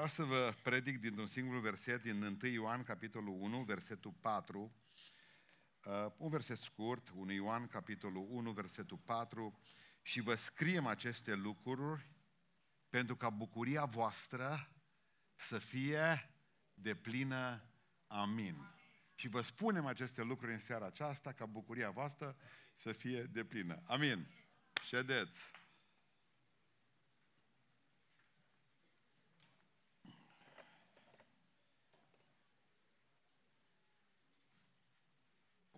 Vreau să vă predic dintr-un singur verset din 1 Ioan, capitolul 1, versetul 4. Uh, un verset scurt, 1 Ioan, capitolul 1, versetul 4. Și vă scriem aceste lucruri pentru ca bucuria voastră să fie de plină. Amin. Și vă spunem aceste lucruri în seara aceasta ca bucuria voastră să fie de plină. Amin. Ședeți.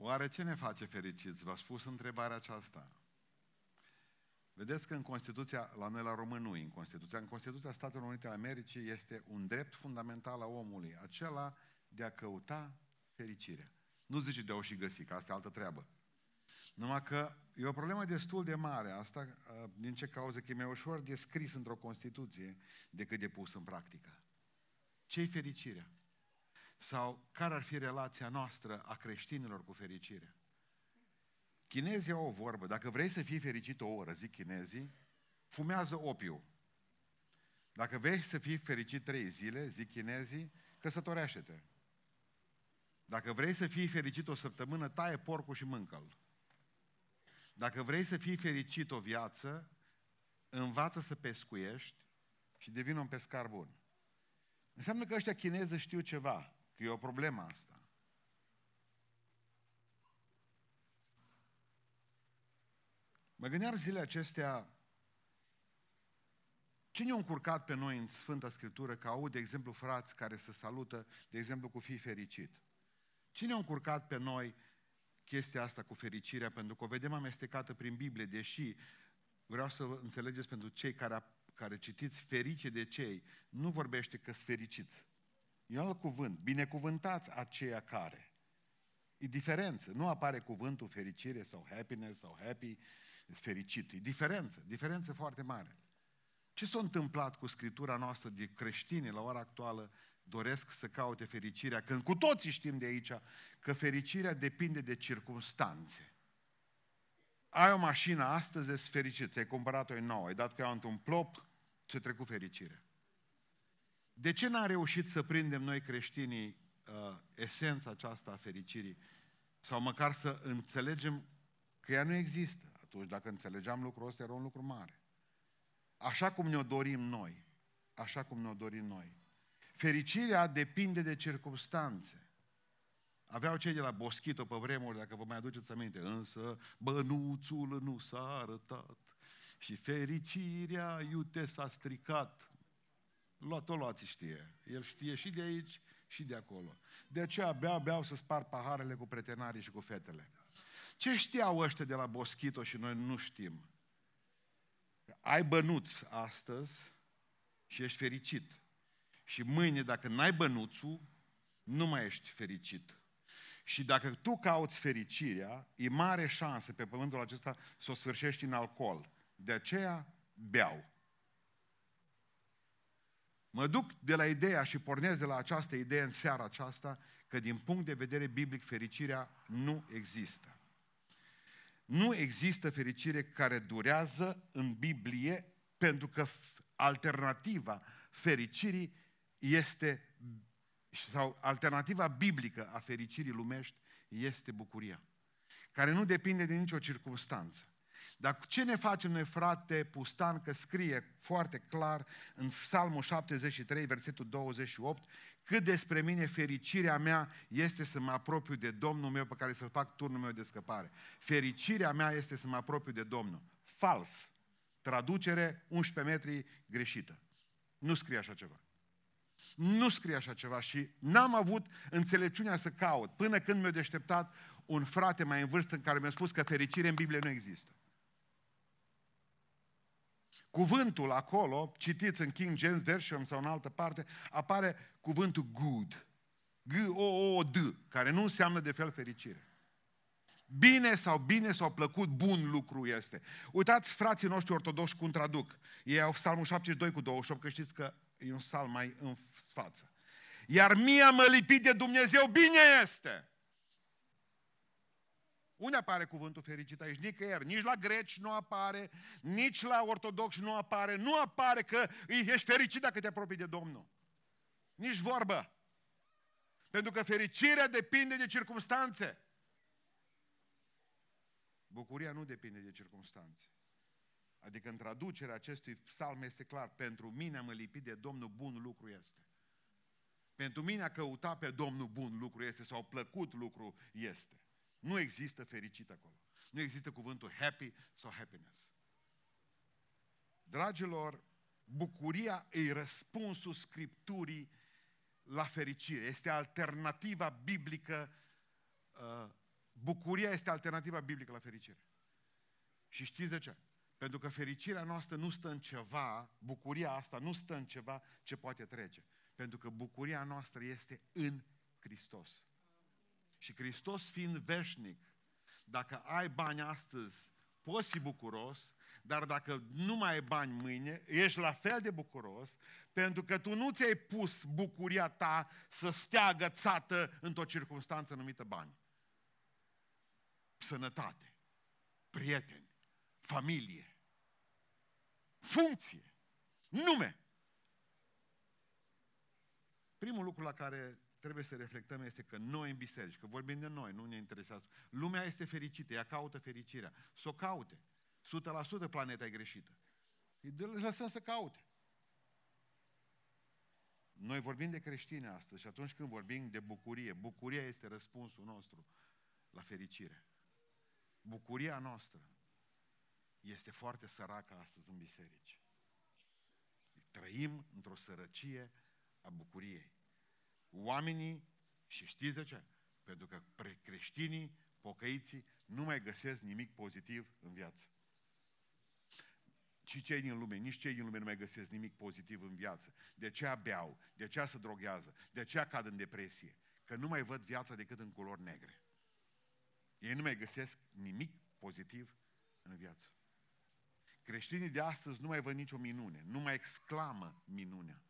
Oare ce ne face fericiți? V-a spus întrebarea aceasta. Vedeți că în Constituția, la noi la români în Constituția, în Constituția Statelor Unite ale Americii este un drept fundamental a omului, acela de a căuta fericirea. Nu zice de a o și găsi, că asta e altă treabă. Numai că e o problemă destul de mare asta, din ce cauză că e mai ușor de scris într-o Constituție decât de pus în practică. Ce-i fericirea? Sau care ar fi relația noastră a creștinilor cu fericirea? Chinezii au o vorbă, dacă vrei să fii fericit o oră, zic chinezii, fumează opiu. Dacă vrei să fii fericit trei zile, zic chinezii, căsătorește-te. Dacă vrei să fii fericit o săptămână, taie porcul și mâncă-l. Dacă vrei să fii fericit o viață, învață să pescuiești și devin un pescar bun. Înseamnă că ăștia chinezi știu ceva, că e o problemă asta. Mă gândeam zilele acestea, ce ne-a încurcat pe noi în Sfânta Scriptură că aud, de exemplu, frați care se salută, de exemplu, cu fii fericit? Cine a încurcat pe noi chestia asta cu fericirea? Pentru că o vedem amestecată prin Biblie, deși vreau să înțelegeți pentru cei care, care citiți ferice de cei, nu vorbește că sunt fericiți. E alt cuvânt. Binecuvântați aceia care. E diferență. Nu apare cuvântul fericire sau happiness sau happy, fericit. E diferență. Diferență foarte mare. Ce s-a întâmplat cu scriptura noastră de creștini la ora actuală doresc să caute fericirea, când cu toții știm de aici că fericirea depinde de circunstanțe. Ai o mașină astăzi, ești fericit, ți-ai cumpărat-o nouă, ai dat cu ea într-un plop, ți-a trecut fericirea. De ce n-a reușit să prindem noi creștinii uh, esența aceasta a fericirii? Sau măcar să înțelegem că ea nu există. Atunci, dacă înțelegeam lucrul ăsta, era un lucru mare. Așa cum ne-o dorim noi. Așa cum ne-o dorim noi. Fericirea depinde de circunstanțe. Aveau cei de la Boschito pe vremuri, dacă vă mai aduceți aminte, însă bănuțul nu s-a arătat și fericirea iute s-a stricat. Tot luați știe. El știe și de aici și de acolo. De aceea beau, beau să spar paharele cu pretenarii și cu fetele. Ce știau ăștia de la Boschito și noi nu știm? Ai bănuți astăzi și ești fericit. Și mâine, dacă n-ai bănuțul, nu mai ești fericit. Și dacă tu cauți fericirea, e mare șansă pe pământul acesta să o sfârșești în alcool. De aceea beau. Mă duc de la ideea și pornesc de la această idee în seara aceasta că din punct de vedere biblic fericirea nu există. Nu există fericire care durează în Biblie pentru că alternativa fericirii este sau alternativa biblică a fericirii lumești este bucuria, care nu depinde de nicio circunstanță. Dar ce ne facem noi, frate Pustan, că scrie foarte clar în Psalmul 73, versetul 28, cât despre mine fericirea mea este să mă apropiu de Domnul meu pe care să-l fac turnul meu de scăpare. Fericirea mea este să mă apropiu de Domnul. Fals. Traducere 11 metri greșită. Nu scrie așa ceva. Nu scrie așa ceva și n-am avut înțelepciunea să caut până când mi-a deșteptat un frate mai în vârstă în care mi-a spus că fericire în Biblie nu există. Cuvântul acolo, citiți în King James Version sau în altă parte, apare cuvântul good. G-O-O-D, care nu înseamnă de fel fericire. Bine sau bine sau plăcut, bun lucru este. Uitați frații noștri ortodoxi cum traduc. Ei au psalmul 72 cu 28, că știți că e un psalm mai în față. Iar mie mă lipit de Dumnezeu, bine este. Unde apare cuvântul fericit aici? Nicăieri. Nici la greci nu apare, nici la ortodoxi nu apare. Nu apare că ești fericit dacă te apropii de Domnul. Nici vorbă. Pentru că fericirea depinde de circumstanțe. Bucuria nu depinde de circunstanțe. Adică în traducerea acestui psalm este clar, pentru mine am lipit de Domnul bun lucru este. Pentru mine a căuta pe Domnul bun lucru este sau plăcut lucru este. Nu există fericit acolo. Nu există cuvântul happy sau happiness. Dragilor, bucuria e răspunsul Scripturii la fericire. Este alternativa biblică. Uh, bucuria este alternativa biblică la fericire. Și știți de ce? Pentru că fericirea noastră nu stă în ceva, bucuria asta nu stă în ceva ce poate trece. Pentru că bucuria noastră este în Hristos. Și Hristos fiind veșnic, dacă ai bani astăzi, poți fi bucuros, dar dacă nu mai ai bani mâine, ești la fel de bucuros, pentru că tu nu ți-ai pus bucuria ta să stea agățată într-o circunstanță numită bani. Sănătate, prieteni, familie, funcție, nume. Primul lucru la care trebuie să reflectăm este că noi în biserici, că vorbim de noi, nu ne interesează. Lumea este fericită, ea caută fericirea. Să o caute. 100% planeta e greșită. Îi lăsăm să caute. Noi vorbim de creștini astăzi și atunci când vorbim de bucurie, bucuria este răspunsul nostru la fericire. Bucuria noastră este foarte săracă astăzi în biserici. Trăim într-o sărăcie a bucuriei. Oamenii, și știți de ce? Pentru că creștinii, pocăiții, nu mai găsesc nimic pozitiv în viață. Și cei din lume, nici cei din lume nu mai găsesc nimic pozitiv în viață. De ce beau? De ce se droghează? De ce cad în depresie? Că nu mai văd viața decât în culori negre. Ei nu mai găsesc nimic pozitiv în viață. Creștinii de astăzi nu mai văd nicio minune, nu mai exclamă minunea.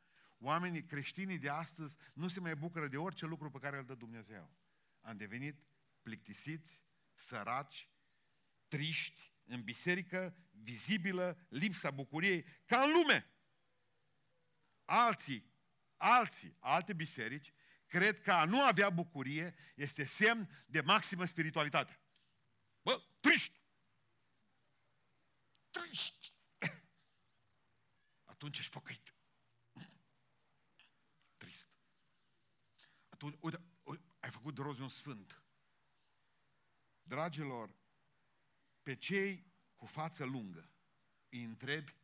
Oamenii creștinii de astăzi nu se mai bucură de orice lucru pe care îl dă Dumnezeu. Am devenit plictisiți, săraci, triști, în biserică, vizibilă, lipsa bucuriei, ca în lume. Alții, alții, alte biserici, cred că a nu avea bucurie este semn de maximă spiritualitate. Bă, triști! Triști! Atunci ești pocăit. Trist. Atunci, uite, uite ai făcut de roz un sfânt. Dragilor, pe cei cu față lungă îi întrebi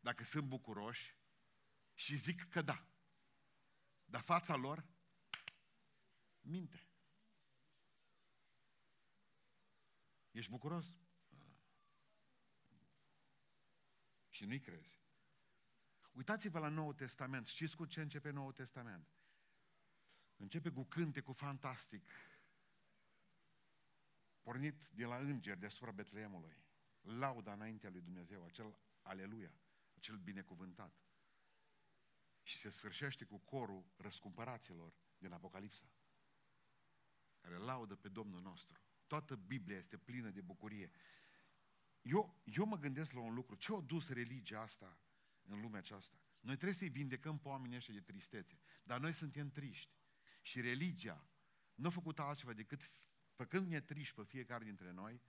dacă sunt bucuroși și zic că da. Dar fața lor minte. Ești bucuros? Și nu-i crezi. Uitați-vă la Noul Testament. Știți cu ce începe Noul Testament? Începe cu cânte, cu fantastic. Pornit de la îngeri deasupra Betleemului. Lauda înaintea lui Dumnezeu, acel aleluia, acel binecuvântat. Și se sfârșește cu corul răscumpăraților din Apocalipsa, care laudă pe Domnul nostru. Toată Biblia este plină de bucurie. Eu, eu mă gândesc la un lucru. Ce a dus religia asta în lumea aceasta? Noi trebuie să-i vindecăm pe oamenii ăștia de tristețe. Dar noi suntem triști. Și religia nu a făcut altceva decât făcând-ne triști pe fiecare dintre noi,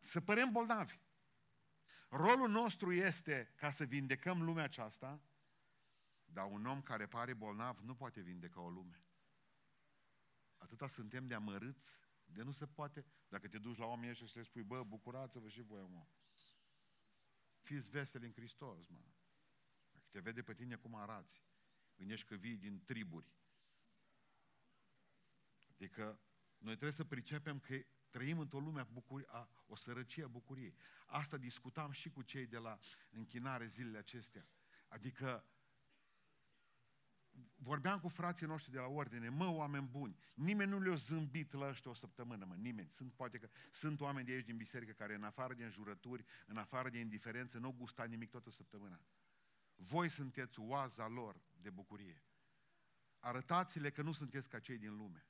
să părem bolnavi. Rolul nostru este ca să vindecăm lumea aceasta, dar un om care pare bolnav nu poate vindeca o lume. Atâta suntem de amărâți, de nu se poate. Dacă te duci la oamenii ăștia și le spui, bă, bucurați-vă și voi, mă. Fiți veseli în Hristos, mă. Dacă te vede pe tine cum arăți, gândești că vii din triburi. Adică noi trebuie să pricepem că trăim într-o lume a, bucuri, a o sărăcie a bucuriei. Asta discutam și cu cei de la închinare zilele acestea. Adică vorbeam cu frații noștri de la ordine, mă, oameni buni, nimeni nu le-a zâmbit la ăștia o săptămână, mă, nimeni. Sunt, poate că, sunt oameni de aici din biserică care în afară de înjurături, în afară de indiferență, nu au gustat nimic toată săptămâna. Voi sunteți oaza lor de bucurie. Arătați-le că nu sunteți ca cei din lume.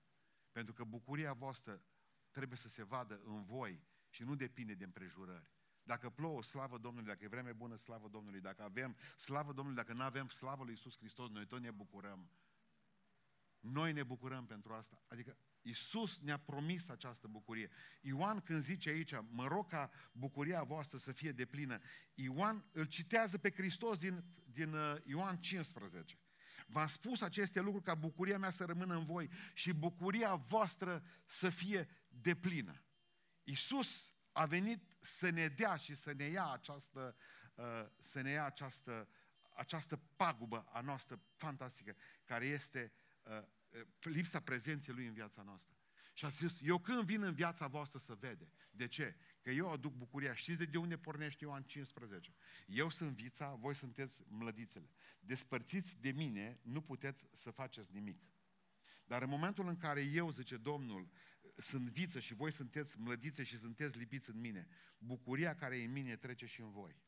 Pentru că bucuria voastră trebuie să se vadă în voi și nu depinde de împrejurări. Dacă plouă, slavă Domnului, dacă e vreme bună, slavă Domnului, dacă avem, slavă Domnului, dacă nu avem, slavă lui Iisus Hristos, noi tot ne bucurăm. Noi ne bucurăm pentru asta. Adică Iisus ne-a promis această bucurie. Ioan când zice aici, mă rog ca bucuria voastră să fie deplină, Ioan îl citează pe Hristos din, din uh, Ioan 15. V-am spus aceste lucruri ca bucuria mea să rămână în voi și bucuria voastră să fie deplină. Iisus a venit să ne dea și să ne ia această, uh, să ne ia această, această pagubă a noastră fantastică, care este uh, lipsa prezenței Lui în viața noastră. Și a zis, eu când vin în viața voastră să vede. De ce? Că eu aduc bucuria. Știți de unde pornește Ioan 15? Eu sunt vița, voi sunteți mlădițele. Despărțiți de mine, nu puteți să faceți nimic. Dar în momentul în care eu, zice Domnul, sunt viță și voi sunteți mlădițe și sunteți lipiți în mine, bucuria care e în mine trece și în voi.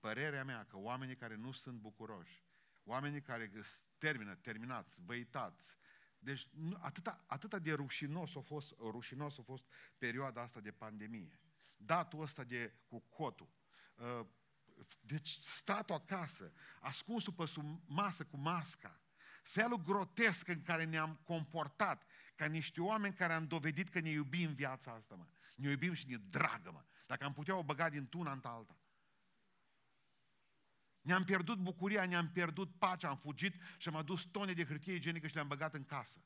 Părerea mea că oamenii care nu sunt bucuroși, oamenii care termină, terminați, văitați, deci atâta, atâta de rușinos a, fost, rușinos a fost perioada asta de pandemie. Datul ăsta de cu cotul. Uh, deci statul acasă, ascunsul pe sub masă cu masca, felul grotesc în care ne-am comportat ca niște oameni care am dovedit că ne iubim viața asta, mă. Ne iubim și ne dragă, mă. Dacă am putea o băga din una în alta. Ne-am pierdut bucuria, ne-am pierdut pacea, am fugit și am adus tone de hârtie igienică și le-am băgat în casă.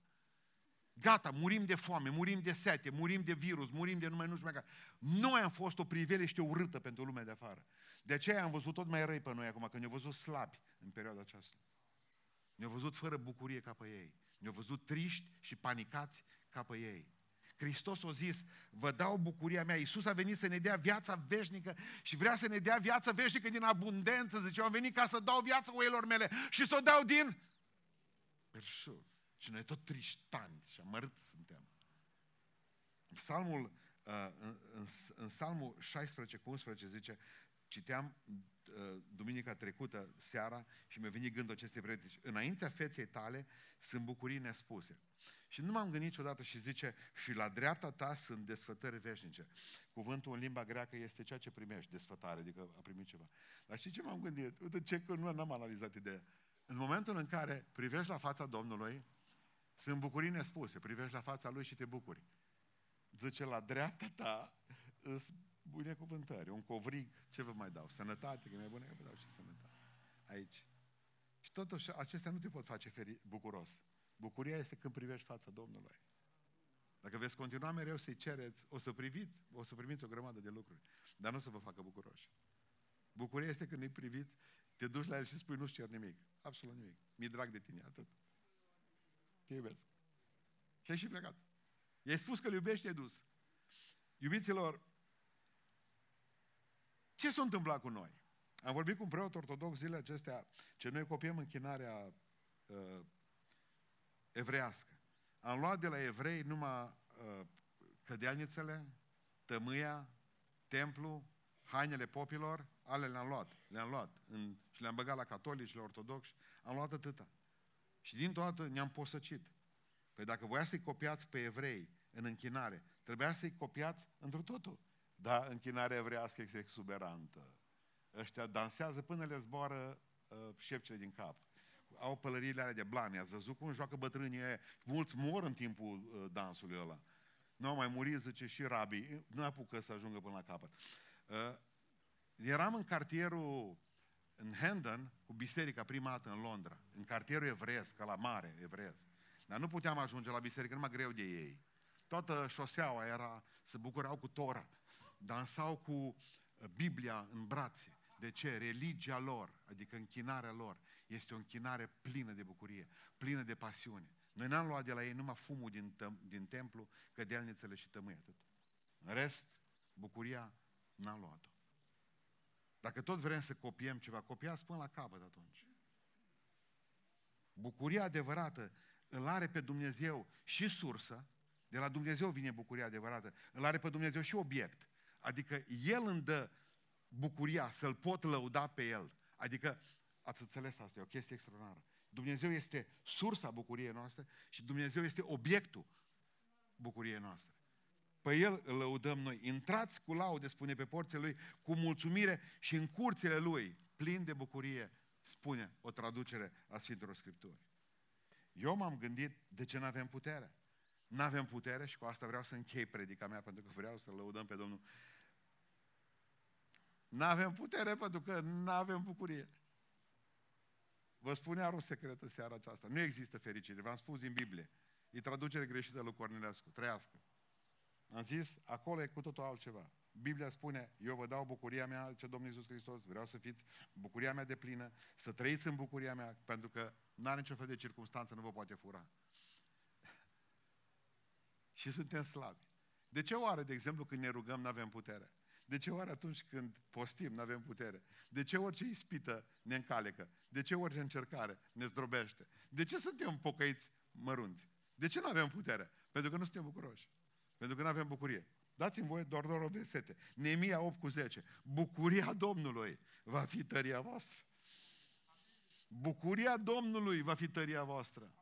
Gata, murim de foame, murim de sete, murim de virus, murim de numai nu știu mai care. Noi am fost o priveliște urâtă pentru lumea de afară. De aceea am văzut tot mai răi pe noi acum, că ne-au văzut slabi în perioada aceasta. Ne-au văzut fără bucurie ca pe ei. Ne-au văzut triști și panicați ca pe ei. Hristos a zis, vă dau bucuria mea. Iisus a venit să ne dea viața veșnică și vrea să ne dea viața veșnică din abundență. Zice, eu am venit ca să dau viața oilor mele și să o dau din perșur. Și noi tot triștani și amărâți suntem. În psalmul, uh, în, în, în psalmul 16 cu 11 zice, citeam uh, duminica trecută, seara, și mi-a venit gândul acestei predici. Înaintea feței tale sunt bucurii nespuse. Și nu m-am gândit niciodată și zice, și la dreapta ta sunt desfătări veșnice. Cuvântul în limba greacă este ceea ce primești, desfătare, adică a primit ceva. Dar știi ce m-am gândit? Uite ce că nu am analizat ideea. În momentul în care privești la fața Domnului, sunt bucurii nespuse, privești la fața Lui și te bucuri. Zice, la dreapta ta sunt cuvântări, un covrig, ce vă mai dau? Sănătate, că mai bună, vă dau și sănătate. Aici. Și totuși, acestea nu te pot face feri, bucuros. Bucuria este când privești fața Domnului. Dacă veți continua mereu să-i cereți, o să priviți, o să primiți o grămadă de lucruri, dar nu o să vă facă bucuroși. Bucuria este când îi priviți, te duci la el și spui, nu-ți cer nimic. Absolut nimic. Mi-e drag de tine, atât. Te iubesc. Și ai și plecat. I-ai spus că îl iubești, te-ai dus. Iubiților, ce s-a întâmplat cu noi? Am vorbit cu un preot ortodox zilele acestea, ce noi copiem închinarea uh, evreiască. Am luat de la evrei numai uh, cădeanițele, tămâia, templu, hainele popilor, ale le-am luat. Le-am luat în, și le-am băgat la catolici, la ortodoxi. Am luat atâta. Și din toată ne-am posăcit. Păi dacă voia să-i copiați pe evrei în închinare, trebuia să-i copiați într totul. Da, închinarea evreiască este exuberantă. Ăștia dansează până le zboară uh, șepcele din cap au pălăriile alea de blane. Ați văzut cum joacă bătrânii aia? Mulți mor în timpul uh, dansului ăla. Nu au mai murit, zice, și rabii. Nu apucă să ajungă până la capăt. Uh, eram în cartierul în Hendon cu biserica prima dată în Londra, în cartierul evreiesc, la mare evreiesc. Dar nu puteam ajunge la biserică, numai greu de ei. Toată șoseaua era, se bucurau cu Tora, dansau cu uh, Biblia în brațe. De ce? Religia lor, adică închinarea lor, este o închinare plină de bucurie, plină de pasiune. Noi n-am luat de la ei numai fumul din, tăm, din templu, cădelnițele și tămâi, atât. În rest, bucuria n-am luat-o. Dacă tot vrem să copiem ceva, copiați până la capăt atunci. Bucuria adevărată îl are pe Dumnezeu și sursă, de la Dumnezeu vine bucuria adevărată, îl are pe Dumnezeu și obiect. Adică El îmi dă bucuria să-L pot lăuda pe El. Adică Ați înțeles asta, e o chestie extraordinară. Dumnezeu este sursa bucuriei noastre și Dumnezeu este obiectul bucuriei noastre. Pe El îl lăudăm noi. Intrați cu laude, spune pe porțile Lui, cu mulțumire și în curțile Lui, plin de bucurie, spune o traducere a Sfintelor Scripturi. Eu m-am gândit de ce nu avem putere. Nu avem putere și cu asta vreau să închei predica mea, pentru că vreau să lăudăm pe Domnul. Nu avem putere pentru că nu avem bucurie. Vă spun iar un secret în seara aceasta. Nu există fericire. V-am spus din Biblie. E traducere greșită lui Cornelescu. Trăiască. Am zis, acolo e cu totul altceva. Biblia spune, eu vă dau bucuria mea, ce Domnul Iisus Hristos, vreau să fiți bucuria mea de plină, să trăiți în bucuria mea, pentru că nu are niciun fel de circunstanță, nu vă poate fura. și suntem slabi. De ce oare, de exemplu, când ne rugăm, nu avem putere? De ce oare atunci când postim, nu avem putere? De ce orice ispită ne încalecă? De ce orice încercare ne zdrobește? De ce suntem pocăiți mărunți? De ce nu avem putere? Pentru că nu suntem bucuroși. Pentru că nu avem bucurie. Dați-mi voie doar doar o versete. Nemia 8 cu 10. Bucuria Domnului va fi tăria voastră. Bucuria Domnului va fi tăria voastră.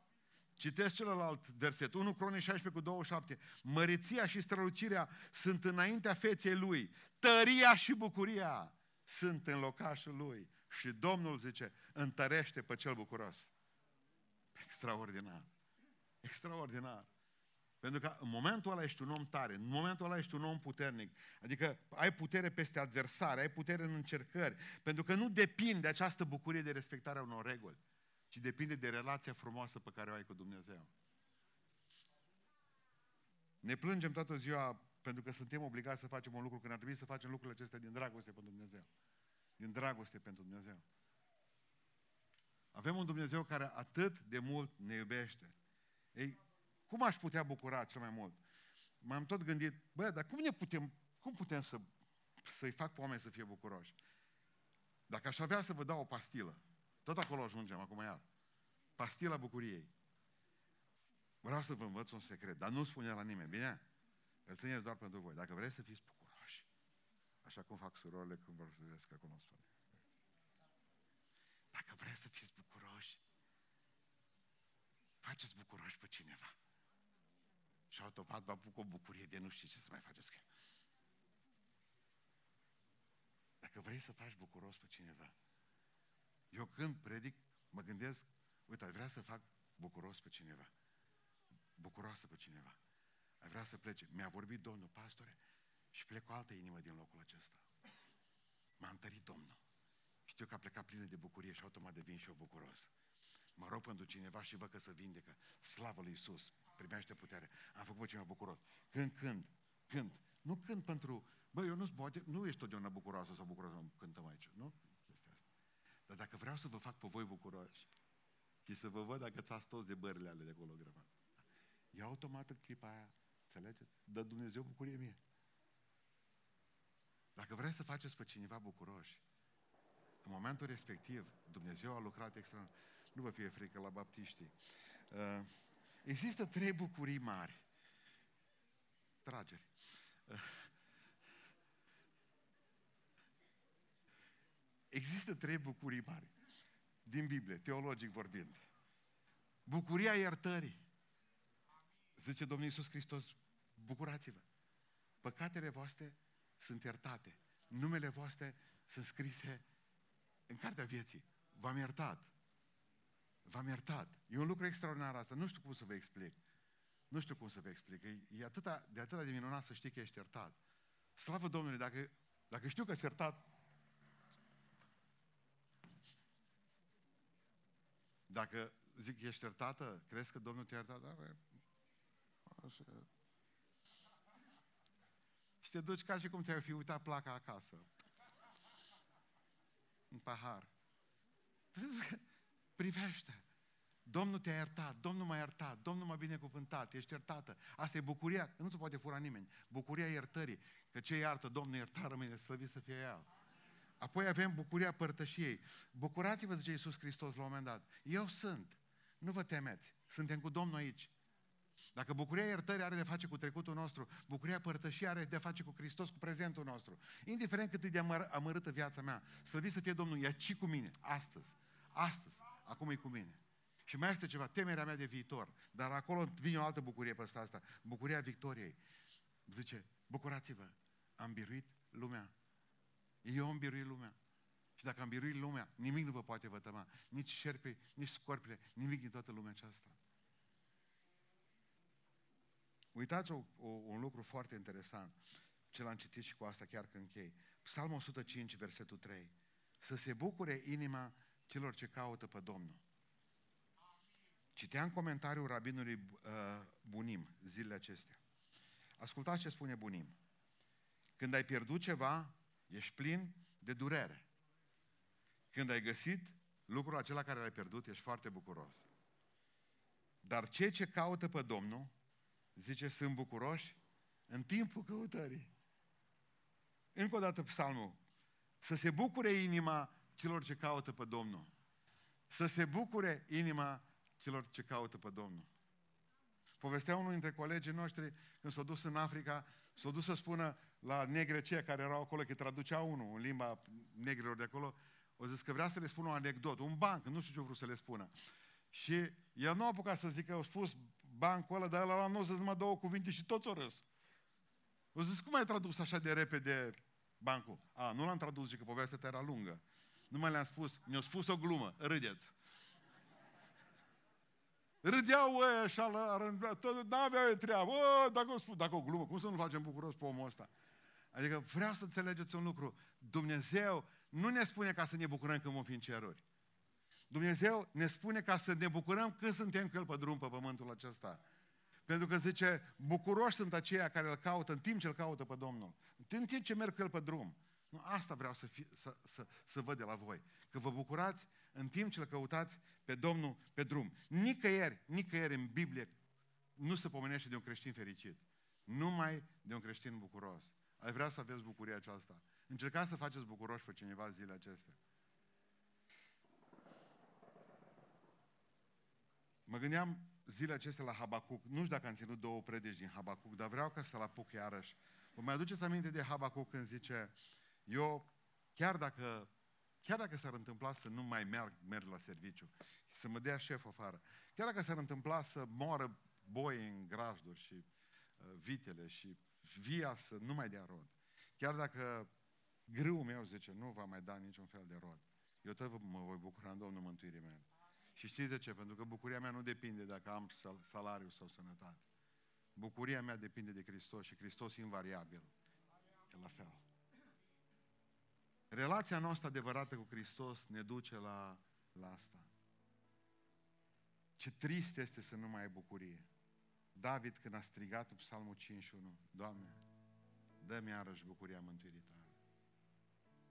Citesc celălalt verset, 1 Cronic 16 cu 27. Măreția și strălucirea sunt înaintea feței lui. Tăria și bucuria sunt în locașul lui. Și Domnul zice, întărește pe cel bucuros. Extraordinar. Extraordinar. Pentru că în momentul ăla ești un om tare, în momentul ăla ești un om puternic. Adică ai putere peste adversari, ai putere în încercări. Pentru că nu depinde de această bucurie de respectarea unor reguli, ci depinde de relația frumoasă pe care o ai cu Dumnezeu. Ne plângem toată ziua pentru că suntem obligați să facem un lucru, când ar trebui să facem lucrurile acestea din dragoste pentru Dumnezeu. Din dragoste pentru Dumnezeu. Avem un Dumnezeu care atât de mult ne iubește. Ei, cum aș putea bucura cel mai mult? M-am tot gândit, bă, dar cum ne putem, cum putem să, să-i fac pe oameni să fie bucuroși? Dacă aș avea să vă dau o pastilă, tot acolo ajungem acum iar. Pastila bucuriei. Vreau să vă învăț un secret, dar nu spune la nimeni, bine? Îl țineți doar pentru voi. Dacă vreți să fiți bucuroși, așa cum fac surorile când vor să vezi acolo în spune. Dacă vreți să fiți bucuroși, faceți bucuroși pe cineva. Și automat vă apuc o bucurie de nu știi ce să mai faceți cu Dacă vrei să faci bucuros pe cineva, eu când predic, mă gândesc, uite, ai vrea să fac bucuros pe cineva, bucuroasă pe cineva. Ai vrea să plece. Mi-a vorbit Domnul, pastore, și plec cu altă inimă din locul acesta. M-a întărit Domnul. Știu că a plecat plină de bucurie și automat devin și eu bucuros. Mă rog pentru cineva și văd că se vindecă. Slavă lui Isus primește putere. Am făcut ceva bucuros. Când, când, când. Nu când pentru, bă, eu nu poate, nu ești totdeauna bucuroasă sau bucuroasă când cântăm aici, nu? Chestia asta. Dar dacă vreau să vă fac pe voi bucuroși și să vă văd dacă ți toți de bările ale de acolo grămat, e automat în clipa aia, înțelegeți? Dă Dumnezeu bucurie mie. Dacă vreți să faceți pe cineva bucuroși, în momentul respectiv, Dumnezeu a lucrat extraordinar. Nu vă fie frică la baptiștii. Uh, Există trei bucurii mari. Trageri. Există trei bucurii mari din Biblie, teologic vorbind. Bucuria iertării. Zice Domnul Iisus Hristos, bucurați-vă. Păcatele voastre sunt iertate. Numele voastre sunt scrise în cartea vieții. V-am iertat. V-am iertat. E un lucru extraordinar asta. Nu știu cum să vă explic. Nu știu cum să vă explic. E, e atâta, de atâta de minunat să știi că ești iertat. Slavă Domnului, dacă, dacă știu că ești iertat, dacă zic ești iertată, crezi că Domnul te-a iertat? Da, bă, așa. Și te duci ca și cum ți-ai fi uitat placa acasă. În pahar. Privește. Domnul te-a iertat, Domnul m-a iertat, Domnul m-a binecuvântat, ești iertată. Asta e bucuria, nu se poate fura nimeni. Bucuria iertării, că ce iartă Domnul ierta rămâne slăvit să fie El. Apoi avem bucuria părtășiei. Bucurați-vă, zice Iisus Hristos la un moment dat. Eu sunt. Nu vă temeți. Suntem cu Domnul aici. Dacă bucuria iertării are de face cu trecutul nostru, bucuria părtășiei are de face cu Hristos, cu prezentul nostru. Indiferent cât e de amăr- amărâtă viața mea, slăvit să fie Domnul, e ci cu mine, astăzi. Astăzi. Acum e cu mine. Și mai este ceva, temerea mea de viitor. Dar acolo vine o altă bucurie pe asta, bucuria victoriei. zice, bucurați-vă, am biruit lumea. Eu am biruit lumea. Și dacă am biruit lumea, nimic nu vă poate vătăma. Nici șerpi, nici scorpile, nimic din toată lumea aceasta. Uitați o, o, un lucru foarte interesant, ce l-am citit și cu asta chiar când închei. Psalmul 105, versetul 3. Să se bucure inima celor ce caută pe Domnul. Citeam comentariul rabinului uh, Bunim zilele acestea. Ascultați ce spune Bunim. Când ai pierdut ceva, ești plin de durere. Când ai găsit lucrul acela care l-ai pierdut, ești foarte bucuros. Dar cei ce caută pe Domnul, zice, sunt bucuroși în timpul căutării. Încă o dată psalmul. Să se bucure inima celor ce caută pe Domnul. Să se bucure inima celor ce caută pe Domnul. Povestea unul dintre colegii noștri când s-a dus în Africa, s-a dus să spună la negre ceia care erau acolo, că traducea unul în limba negrilor de acolo, o zis că vrea să le spună o anecdotă, un banc, nu știu ce vreau să le spună. Și el nu a apucat să zică, au spus bancul ăla, dar ăla nu zis numai două cuvinte și toți o râs. O zis, cum ai tradus așa de repede bancul? A, nu l-am tradus, zic că povestea ta era lungă. Nu mai le-am spus, mi-au spus o glumă, râdeți. Râdeau ăia așa, nu aveau treabă, o, dacă o, spun, dacă o glumă, cum să nu facem bucuros pe omul ăsta? Adică vreau să înțelegeți un lucru. Dumnezeu nu ne spune ca să ne bucurăm când vom fi în ceruri. Dumnezeu ne spune ca să ne bucurăm când suntem cu El pe drum pe pământul acesta. Pentru că zice, bucuroși sunt aceia care îl caută în timp ce îl caută pe Domnul. În timp ce merg cu El pe drum. Nu, asta vreau să, fi, să, să, să văd de la voi. Că vă bucurați în timp ce îl căutați pe Domnul pe drum. Nicăieri, nicăieri în Biblie nu se pomenește de un creștin fericit. Numai de un creștin bucuros. Ai vrea să aveți bucuria aceasta. Încercați să faceți bucuroși pe cineva zilele acestea. Mă gândeam zilele acestea la Habacuc. Nu știu dacă am ținut două predici din Habacuc, dar vreau ca să-l apuc iarăși. Vă mai aduceți aminte de Habacuc când zice eu, chiar dacă, chiar dacă s-ar întâmpla să nu mai merg, merg la serviciu, să mă dea șef afară, chiar dacă s-ar întâmpla să moară boi în grajduri și uh, vitele și via să nu mai dea rod, chiar dacă grâul meu, zice, nu va mai da niciun fel de rod, eu tot mă voi bucura în Domnul mântuirii mele. Și știți de ce? Pentru că bucuria mea nu depinde dacă am salariu sau sănătate. Bucuria mea depinde de Hristos și Hristos invariabil. E la fel. Relația noastră adevărată cu Hristos ne duce la, la asta. Ce trist este să nu mai ai bucurie. David, când a strigat în Psalmul 51, Doamne, dă-mi iarăși bucuria mântuirii tale.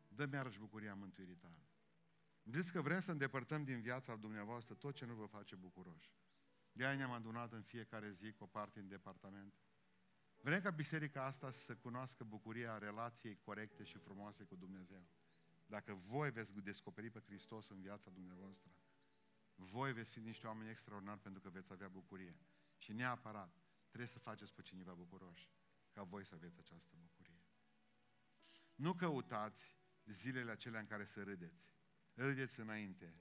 Dă-mi iarăși bucuria mântuirii tale. Ziți că vrem să îndepărtăm din viața dumneavoastră tot ce nu vă face bucuroși. De aia ne-am adunat în fiecare zi cu o parte în departament. Vrem ca biserica asta să cunoască bucuria relației corecte și frumoase cu Dumnezeu. Dacă voi veți descoperi pe Hristos în viața dumneavoastră, voi veți fi niște oameni extraordinari pentru că veți avea bucurie. Și neapărat trebuie să faceți pe cineva bucuroși ca voi să aveți această bucurie. Nu căutați zilele acelea în care să râdeți. Râdeți înainte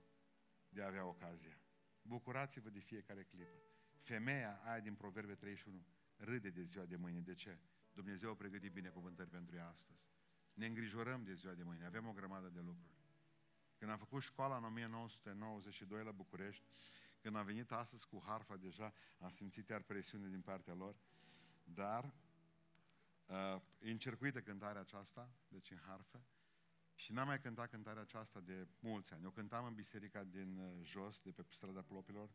de a avea ocazia. Bucurați-vă de fiecare clipă. Femeia aia din Proverbe 31 râde de ziua de mâine. De ce? Dumnezeu a pregătit binecuvântări pentru ea astăzi. Ne îngrijorăm de ziua de mâine. Avem o grămadă de lucruri. Când am făcut școala în 1992 la București, când am venit astăzi cu harfa deja, am simțit iar presiune din partea lor, dar uh, e încercuită cântarea aceasta, deci în harfă, și n-am mai cântat cântarea aceasta de mulți ani. O cântam în biserica din uh, jos, de pe strada Plopilor,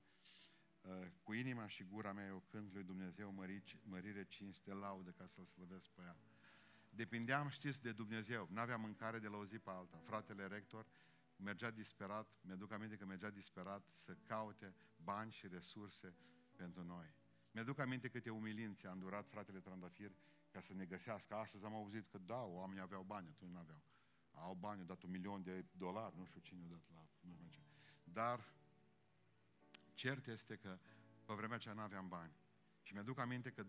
uh, cu inima și gura mea eu cânt lui Dumnezeu mărici, mărire, cinste, laudă ca să-L slăvesc pe ea. Depindeam, știți, de Dumnezeu. N-aveam mâncare de la o zi pe alta. Fratele rector mergea disperat, mi-aduc aminte că mergea disperat să caute bani și resurse pentru noi. Mi-aduc aminte câte umilințe a îndurat fratele Trandafir ca să ne găsească. Astăzi am auzit că da, oamenii aveau bani, atunci nu aveau au bani, au dat un milion de dolari, nu știu cine a dat la... Nu știu ce. Dar cert este că pe vremea aceea nu aveam bani. Și mi-aduc aminte că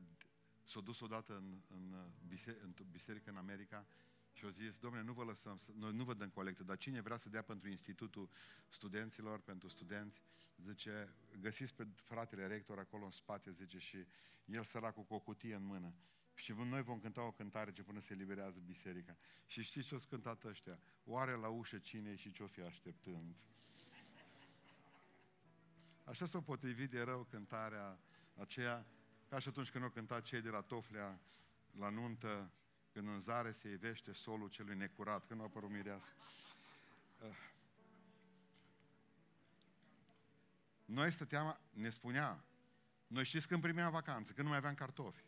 s-a dus odată în, în, biserică, în biserică în America și au zis, domnule, nu vă lăsăm, noi nu vă dăm colectă, dar cine vrea să dea pentru Institutul Studenților, pentru studenți, zice, găsiți pe fratele rector acolo în spate, zice, și el săracul cu o cutie în mână. Și noi vom cânta o cântare ce până se eliberează biserica. Și știți ce o cântat ăștia? Oare la ușă cine și ce-o fi așteptând? Așa s-a potrivit de rău cântarea aceea, ca și atunci când o cânta cei de la Toflea, la nuntă, când în zare se ivește solul celui necurat, când nu a apărut mireasă. Uh. Noi stăteam, ne spunea, noi știți când primeam vacanță, când nu mai aveam cartofi.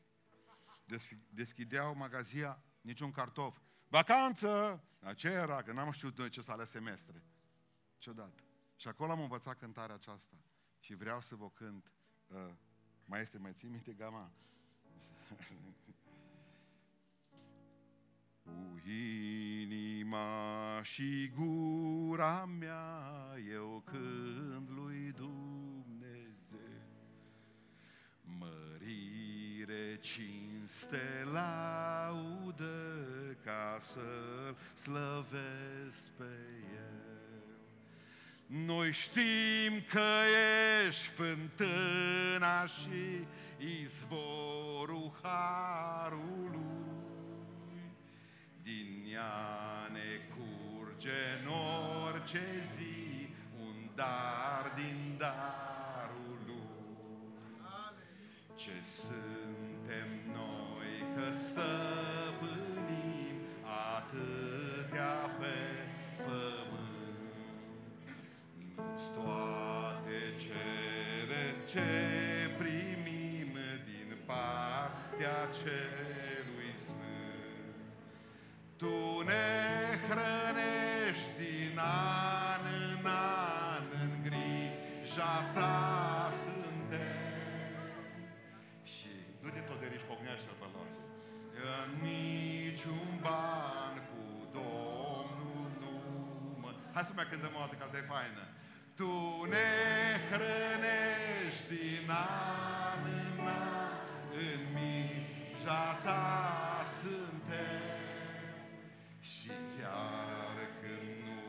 Deschideau magazia, niciun cartof. Vacanță! Ce era? Că n-am știut noi ce să alea semestre. Ciudat. Și acolo am învățat cântarea aceasta. Și vreau să vă cânt. Uh, mai este, mai ții minte gama? Cu inima și gura mea eu cânt lui Dumnezeu. Mărire, cinste, laudă ca să-L slăvesc pe El. Noi știm că ești fântâna și izvorul harului. Din ea ne curge în orice zi un dar din darul lui. Ce suntem noi că stăpânim Hai să mai cântăm o dată, că asta e faină. Tu ne hrănești din an în an, în mija ta suntem. Și chiar când nu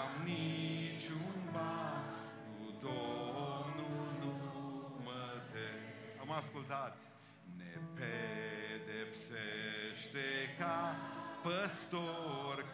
am niciun ban, cu Domnul nu mă tem. Am ascultați. Ne pedepsește ca păstor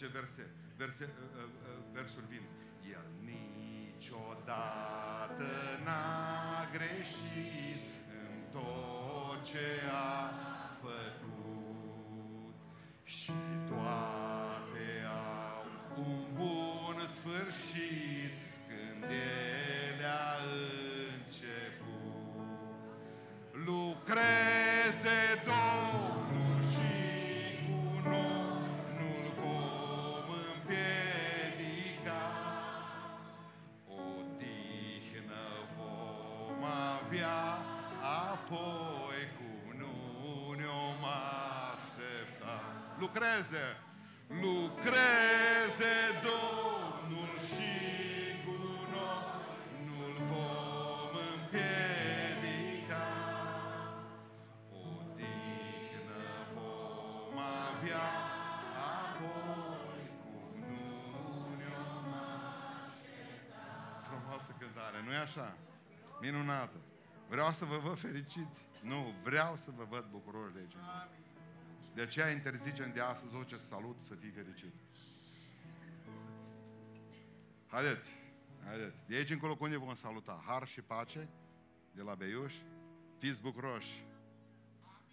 fantastice verse, verse, uh, uh, uh, versuri vin. El niciodată n-a greșit în tot ce a făcut și Lucreze! Lucreze Domnul și cu noi nu-L vom împiedica. Odihnă vom avea, apoi cum nu ne-om Frumoasă cântare, nu-i așa? Minunată! Vreau să vă văd fericiți. Nu, vreau să vă văd bucuroși de aici. De aceea interzicem de astăzi orice salut să fii fericit. Haideți, haideți. De aici încolo cum ne vom saluta? Har și pace de la Beiuș. Fiți bucuroși.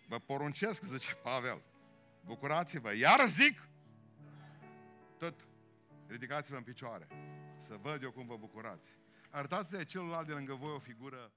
Vă poruncesc, zice Pavel. Bucurați-vă. Iar zic, tot. Ridicați-vă în picioare. Să văd eu cum vă bucurați. Arătați-i celălalt de lângă voi o figură